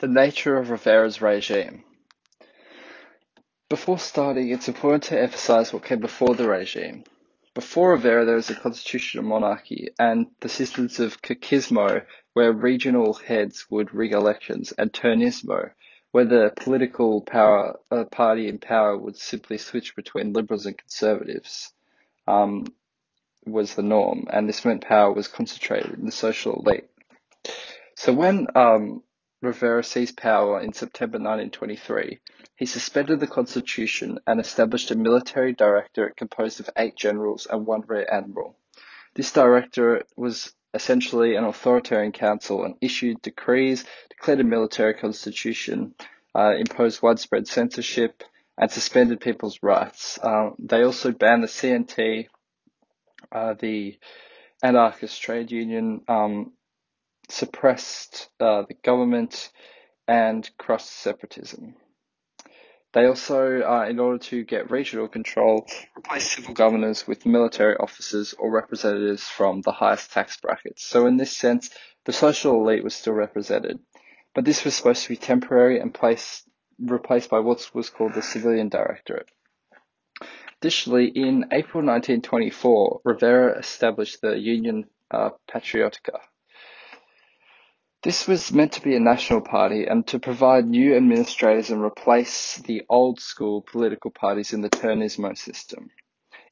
The nature of Rivera's regime. Before starting, it's important to emphasize what came before the regime. Before Rivera, there was a constitutional monarchy and the systems of caciquismo, where regional heads would rig elections, and turnismo, where the political power uh, party in power would simply switch between liberals and conservatives, um, was the norm, and this meant power was concentrated in the social elite. So when um, Rivera seized power in September 1923, he suspended the constitution and established a military directorate composed of eight generals and one rear admiral. This directorate was essentially an authoritarian council and issued decrees, declared a military constitution, uh, imposed widespread censorship, and suspended people's rights. Uh, they also banned the CNT, uh, the anarchist trade union, um, suppressed uh, the government and crushed separatism. They also, uh, in order to get regional control, replaced civil governors with military officers or representatives from the highest tax brackets. So in this sense, the social elite was still represented. But this was supposed to be temporary and placed, replaced by what was called the civilian directorate. Additionally, in April 1924, Rivera established the Union uh, Patriotica, this was meant to be a national party and to provide new administrators and replace the old school political parties in the Turnismo system.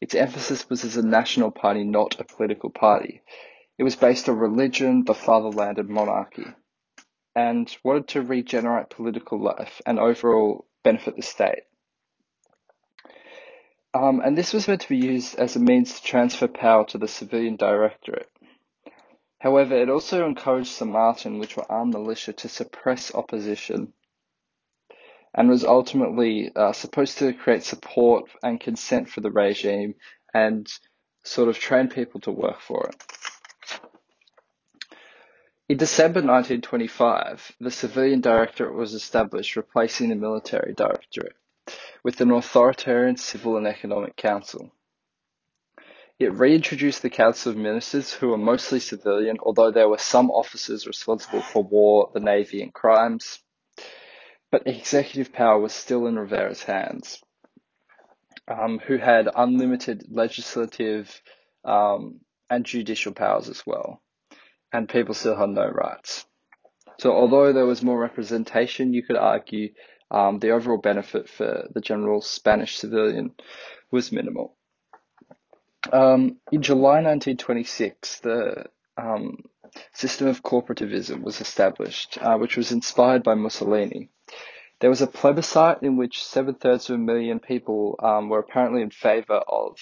Its emphasis was as a national party, not a political party. It was based on religion, the fatherland, and monarchy, and wanted to regenerate political life and overall benefit the state. Um, and this was meant to be used as a means to transfer power to the civilian directorate. However, it also encouraged Somatén, which were armed militia, to suppress opposition and was ultimately uh, supposed to create support and consent for the regime and sort of train people to work for it. In December 1925, the civilian directorate was established, replacing the military directorate, with an authoritarian civil and economic council. It reintroduced the Council of Ministers, who were mostly civilian, although there were some officers responsible for war, the navy, and crimes. But executive power was still in Rivera's hands, um, who had unlimited legislative um, and judicial powers as well, and people still had no rights. So, although there was more representation, you could argue um, the overall benefit for the general Spanish civilian was minimal. Um, in July 1926, the um, system of corporativism was established, uh, which was inspired by Mussolini. There was a plebiscite in which seven thirds of a million people um, were apparently in favour of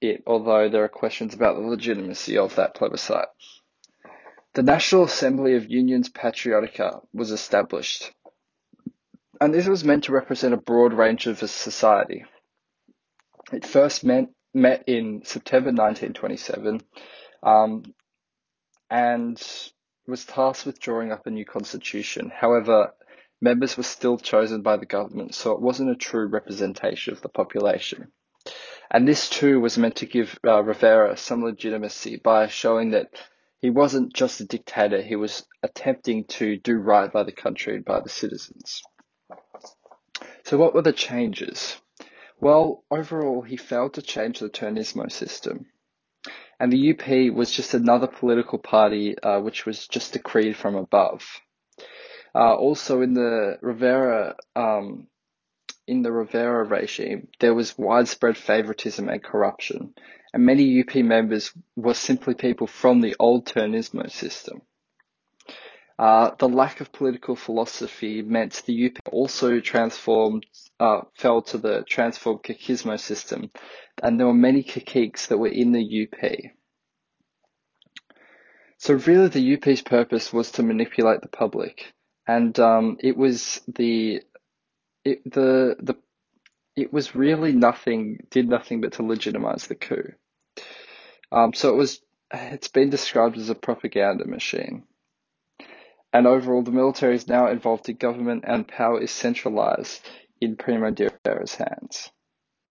it, although there are questions about the legitimacy of that plebiscite. The National Assembly of Unions Patriotica was established, and this was meant to represent a broad range of society. It first meant met in September 1927 um, and was tasked with drawing up a new constitution. However, members were still chosen by the government, so it wasn't a true representation of the population. And this too was meant to give uh, Rivera some legitimacy by showing that he wasn't just a dictator, he was attempting to do right by the country and by the citizens. So, what were the changes? Well, overall, he failed to change the Turnismo system. And the UP was just another political party uh, which was just decreed from above. Uh, also, in the Rivera um, in the Rivera regime, there was widespread favoritism and corruption, and many UP members were simply people from the old Turnismo system. Uh, the lack of political philosophy meant the UP also transformed, uh, fell to the transformed Caciquismo system, and there were many caciques that were in the UP. So really, the UP's purpose was to manipulate the public, and um, it was the it, the the it was really nothing did nothing but to legitimize the coup. Um, so it was it's been described as a propaganda machine. And overall, the military is now involved in government and power is centralized in Primo de Rivera's hands.